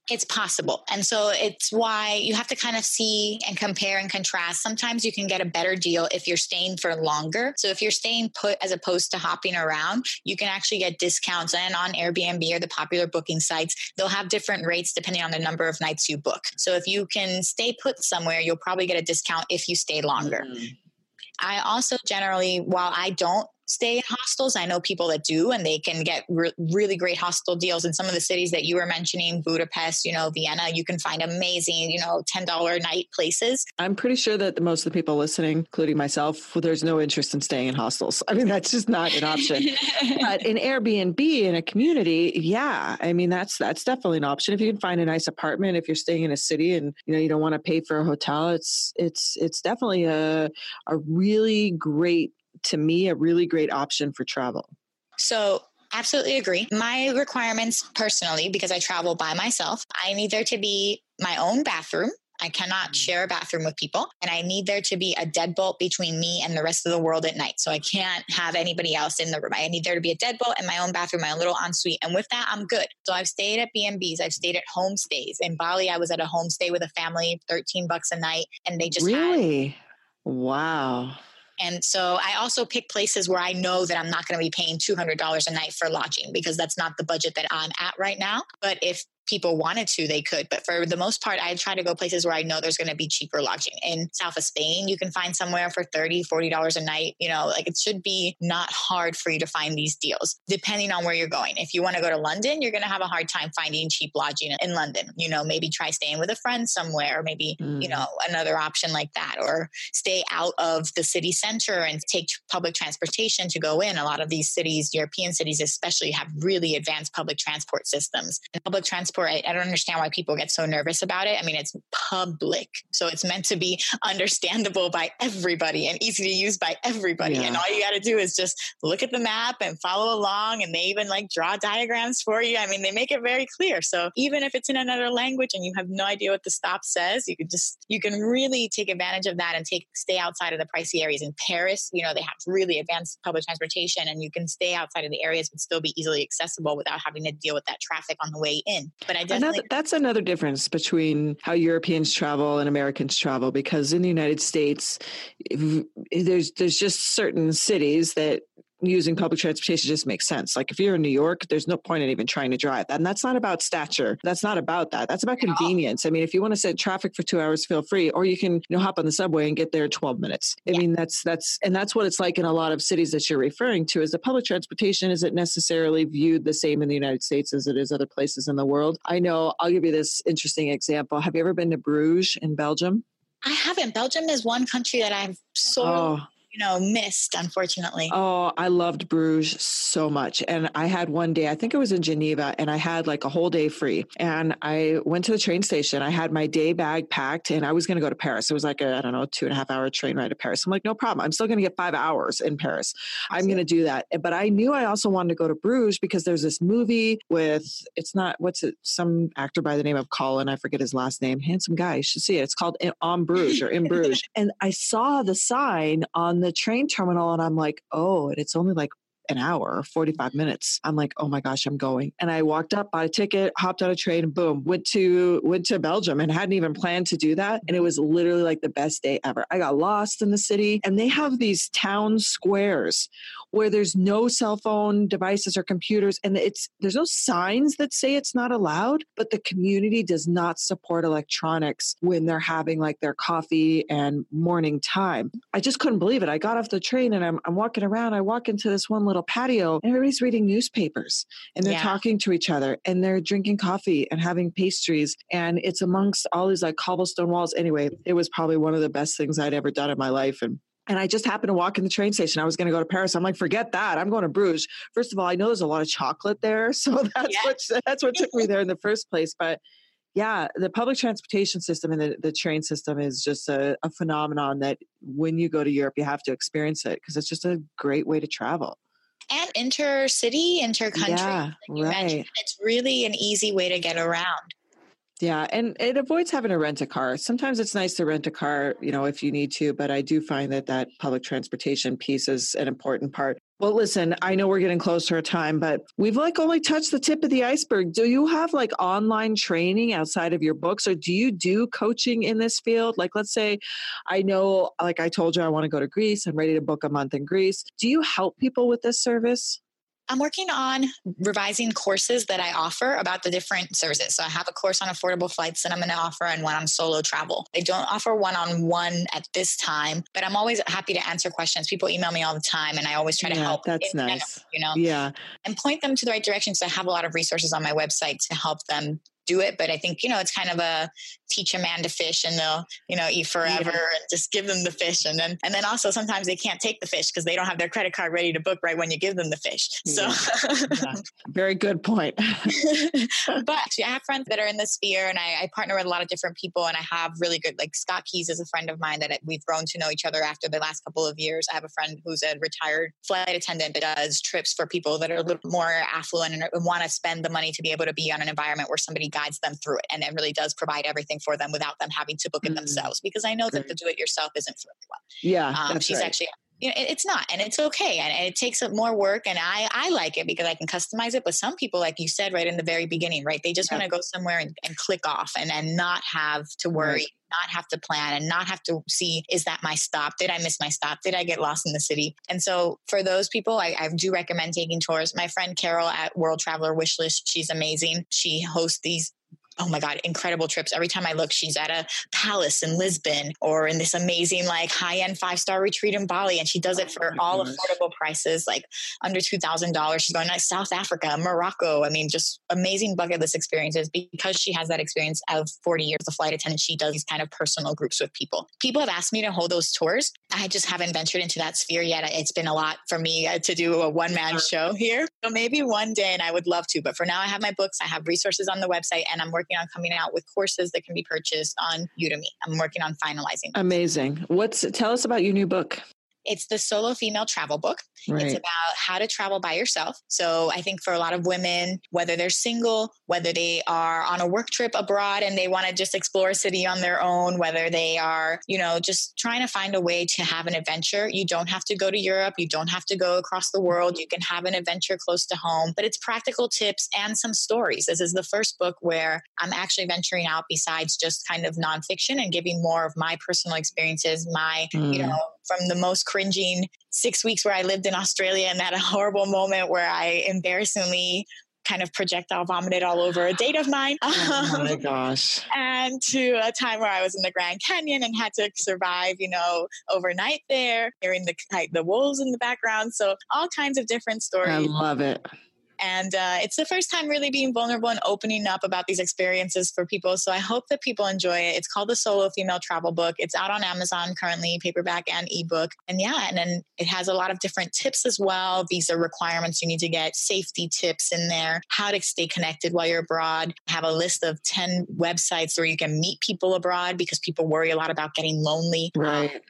It's possible. And so it's why you have to kind of see and compare and contrast. Sometimes you can get a better deal if you're staying for longer. So if you're staying put as opposed to hopping around, you can actually get discounts. And on Airbnb or the popular booking sites, they'll have different rates depending on the number of nights you book. So if you can stay put somewhere, you'll probably get a discount if you stay longer. Mm-hmm. I also generally, while I don't stay in hostels. I know people that do, and they can get re- really great hostel deals in some of the cities that you were mentioning, Budapest, you know, Vienna. You can find amazing, you know, ten dollar night places. I'm pretty sure that most of the people listening, including myself, there's no interest in staying in hostels. I mean, that's just not an option. but in Airbnb in a community, yeah, I mean, that's that's definitely an option. If you can find a nice apartment, if you're staying in a city and you know you don't want to pay for a hotel, it's it's it's definitely a a really great to me a really great option for travel. So Absolutely agree. My requirements personally, because I travel by myself, I need there to be my own bathroom. I cannot mm. share a bathroom with people. And I need there to be a deadbolt between me and the rest of the world at night. So I can't have anybody else in the room. I need there to be a deadbolt in my own bathroom, my own little ensuite. And with that, I'm good. So I've stayed at B&Bs. I've stayed at homestays. In Bali, I was at a homestay with a family, 13 bucks a night. And they just Really? Had, wow. And so I also pick places where I know that I'm not going to be paying $200 a night for lodging because that's not the budget that I'm at right now. But if people wanted to, they could. But for the most part, I try to go places where I know there's going to be cheaper lodging. In south of Spain, you can find somewhere for $30, $40 a night. You know, like it should be not hard for you to find these deals, depending on where you're going. If you want to go to London, you're going to have a hard time finding cheap lodging in London. You know, maybe try staying with a friend somewhere, or maybe, mm. you know, another option like that, or stay out of the city center and take public transportation to go in. A lot of these cities, European cities especially, have really advanced public transport systems. And public transport for it. I don't understand why people get so nervous about it. I mean, it's public, so it's meant to be understandable by everybody and easy to use by everybody. Yeah. And all you got to do is just look at the map and follow along. And they even like draw diagrams for you. I mean, they make it very clear. So even if it's in another language and you have no idea what the stop says, you can just you can really take advantage of that and take stay outside of the pricey areas. In Paris, you know, they have really advanced public transportation, and you can stay outside of the areas but still be easily accessible without having to deal with that traffic on the way in. But I definitely another, that's another difference between how Europeans travel and Americans travel because in the United States, there's there's just certain cities that using public transportation just makes sense. Like if you're in New York, there's no point in even trying to drive. And that's not about stature. That's not about that. That's about convenience. I mean, if you want to sit traffic for two hours, feel free. Or you can, you know, hop on the subway and get there in 12 minutes. I yeah. mean, that's that's and that's what it's like in a lot of cities that you're referring to is the public transportation isn't necessarily viewed the same in the United States as it is other places in the world. I know I'll give you this interesting example. Have you ever been to Bruges in Belgium? I haven't. Belgium is one country that I've so oh you know, missed, unfortunately. Oh, I loved Bruges so much. And I had one day, I think it was in Geneva, and I had like a whole day free. And I went to the train station. I had my day bag packed and I was going to go to Paris. It was like a, I don't know, two and a half hour train ride to Paris. I'm like, no problem. I'm still going to get five hours in Paris. I'm going to do that. But I knew I also wanted to go to Bruges because there's this movie with, it's not, what's it, some actor by the name of Colin, I forget his last name, handsome guy. You should see it. It's called On Bruges or In Bruges. and I saw the sign on the the train terminal and I'm like, oh, and it's only like an hour or 45 minutes. I'm like, oh my gosh, I'm going. And I walked up, bought a ticket, hopped on a train, and boom, went to went to Belgium and hadn't even planned to do that. And it was literally like the best day ever. I got lost in the city and they have these town squares where there's no cell phone devices or computers and it's there's no signs that say it's not allowed, but the community does not support electronics when they're having like their coffee and morning time. I just couldn't believe it. I got off the train and I'm, I'm walking around. I walk into this one little patio and everybody's reading newspapers and they're yeah. talking to each other and they're drinking coffee and having pastries and it's amongst all these like cobblestone walls anyway it was probably one of the best things i'd ever done in my life and and I just happened to walk in the train station. I was going to go to Paris. I'm like, forget that. I'm going to Bruges. First of all, I know there's a lot of chocolate there, so that's yeah. what that's what took me there in the first place. But yeah, the public transportation system and the, the train system is just a, a phenomenon that when you go to Europe, you have to experience it because it's just a great way to travel and intercity, intercountry. Yeah, like right. Mentioned. It's really an easy way to get around. Yeah, and it avoids having to rent a car. Sometimes it's nice to rent a car, you know, if you need to, but I do find that that public transportation piece is an important part. Well, listen, I know we're getting close to our time, but we've like only touched the tip of the iceberg. Do you have like online training outside of your books or do you do coaching in this field? Like, let's say I know, like I told you, I want to go to Greece. I'm ready to book a month in Greece. Do you help people with this service? I'm working on revising courses that I offer about the different services. So I have a course on affordable flights that I'm going to offer and one on solo travel. I don't offer one on one at this time, but I'm always happy to answer questions. People email me all the time and I always try to help. That's nice. You know, yeah. And point them to the right direction. So I have a lot of resources on my website to help them do it. But I think, you know, it's kind of a teach a man to fish and they'll, you know, eat forever yeah. and just give them the fish. And then, and then also sometimes they can't take the fish because they don't have their credit card ready to book right when you give them the fish. So, yeah. very good point. but I have friends that are in the sphere and I, I, partner with a lot of different people and I have really good, like Scott Keyes is a friend of mine that we've grown to know each other after the last couple of years. I have a friend who's a retired flight attendant that does trips for people that are a little more affluent and want to spend the money to be able to be on an environment where somebody guides them through it and it really does provide everything for them without them having to book it mm. themselves because I know Great. that the do it yourself isn't for everyone. Yeah. Um, she's right. actually you know, it's not and it's okay and, it takes up more work and I, I like it because I can customize it but some people like you said right in the very beginning right they just yeah. want to go somewhere and, and, click off and, and not have to worry right. not have to plan and not have to see is that my stop did I miss my stop did I get lost in the city and so for those people I, I do recommend taking tours my friend Carol at World Traveler Wishlist she's amazing she hosts these oh my God, incredible trips. Every time I look, she's at a palace in Lisbon or in this amazing, like high end five star retreat in Bali. And she does it for oh all affordable prices, like under $2,000. She's going to South Africa, Morocco. I mean, just amazing bucket list experiences because she has that experience of 40 years as a flight attendant. She does these kind of personal groups with people. People have asked me to hold those tours. I just haven't ventured into that sphere yet. It's been a lot for me uh, to do a one man show here. So maybe one day, and I would love to. But for now, I have my books, I have resources on the website, and I'm working on coming out with courses that can be purchased on Udemy. I'm working on finalizing. Amazing. What's tell us about your new book? It's the solo female travel book. Right. It's about how to travel by yourself. So I think for a lot of women, whether they're single, whether they are on a work trip abroad and they want to just explore a city on their own, whether they are, you know, just trying to find a way to have an adventure. You don't have to go to Europe. You don't have to go across the world. You can have an adventure close to home, but it's practical tips and some stories. This is the first book where I'm actually venturing out besides just kind of nonfiction and giving more of my personal experiences, my, mm. you know, from the most cringing six weeks where I lived in Australia and had a horrible moment where I embarrassingly kind of projectile vomited all over a date of mine. Oh my um, gosh. and to a time where I was in the Grand Canyon and had to survive, you know, overnight there, hearing the the wolves in the background. So all kinds of different stories. I love it. And uh, it's the first time really being vulnerable and opening up about these experiences for people. So I hope that people enjoy it. It's called the Solo Female Travel Book. It's out on Amazon currently, paperback and ebook. And yeah, and then it has a lot of different tips as well. These are requirements you need to get, safety tips in there, how to stay connected while you're abroad. I have a list of 10 websites where you can meet people abroad because people worry a lot about getting lonely. Right.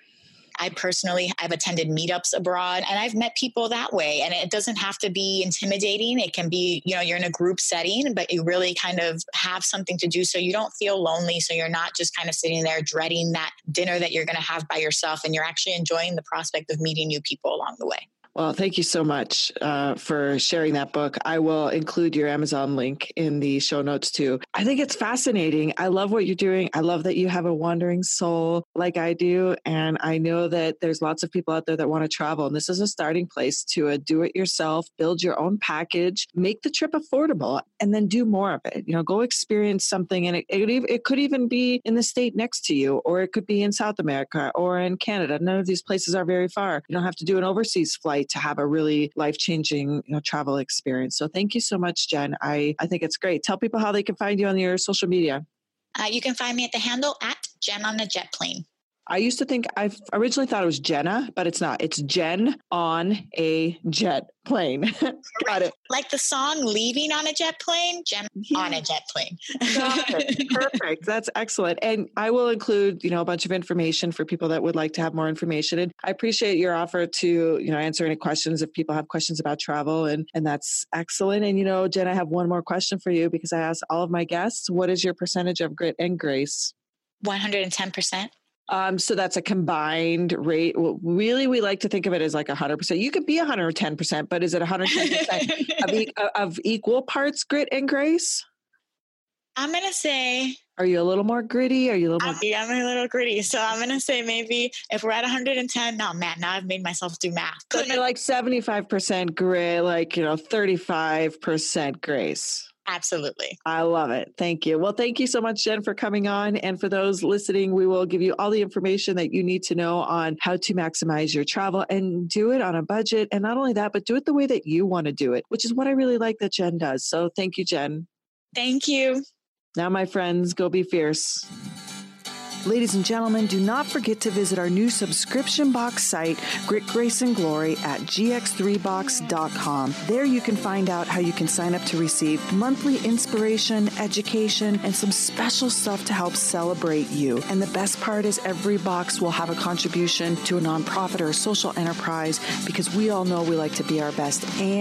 I personally I've attended meetups abroad and I've met people that way. And it doesn't have to be intimidating. It can be, you know, you're in a group setting, but you really kind of have something to do so you don't feel lonely. So you're not just kind of sitting there dreading that dinner that you're going to have by yourself and you're actually enjoying the prospect of meeting new people along the way. Well, thank you so much uh, for sharing that book. I will include your Amazon link in the show notes too. I think it's fascinating. I love what you're doing. I love that you have a wandering soul like I do. And I know that there's lots of people out there that want to travel. And this is a starting place to uh, do it yourself, build your own package, make the trip affordable, and then do more of it. You know, go experience something. And it, it, it could even be in the state next to you, or it could be in South America or in Canada. None of these places are very far. You don't have to do an overseas flight to have a really life changing you know, travel experience. So thank you so much, Jen. I, I think it's great. Tell people how they can find you on your social media. Uh, you can find me at the handle at Jen on the jet plane. I used to think I originally thought it was Jenna, but it's not. It's Jen on a jet plane. Got it. Like the song Leaving on a Jet Plane, Jen yeah. on a jet plane. Perfect. That's excellent. And I will include, you know, a bunch of information for people that would like to have more information. And I appreciate your offer to, you know, answer any questions if people have questions about travel and and that's excellent. And you know, Jen, I have one more question for you because I asked all of my guests, what is your percentage of grit and grace? 110%. Um, so that's a combined rate. Well, really, we like to think of it as like 100%. You could be 110%, but is it 110% of, e- of equal parts grit and grace? I'm going to say. Are you a little more gritty? Are you a little more? I'm, I'm a little gritty. So I'm going to say maybe if we're at 110, no, man, now I've made myself do math. So you're like 75% grit, like, you know, 35% grace. Absolutely. I love it. Thank you. Well, thank you so much, Jen, for coming on. And for those listening, we will give you all the information that you need to know on how to maximize your travel and do it on a budget. And not only that, but do it the way that you want to do it, which is what I really like that Jen does. So thank you, Jen. Thank you. Now, my friends, go be fierce. Ladies and gentlemen, do not forget to visit our new subscription box site, Grit, Grace, and Glory, at gx3box.com. There you can find out how you can sign up to receive monthly inspiration, education, and some special stuff to help celebrate you. And the best part is every box will have a contribution to a nonprofit or a social enterprise because we all know we like to be our best. And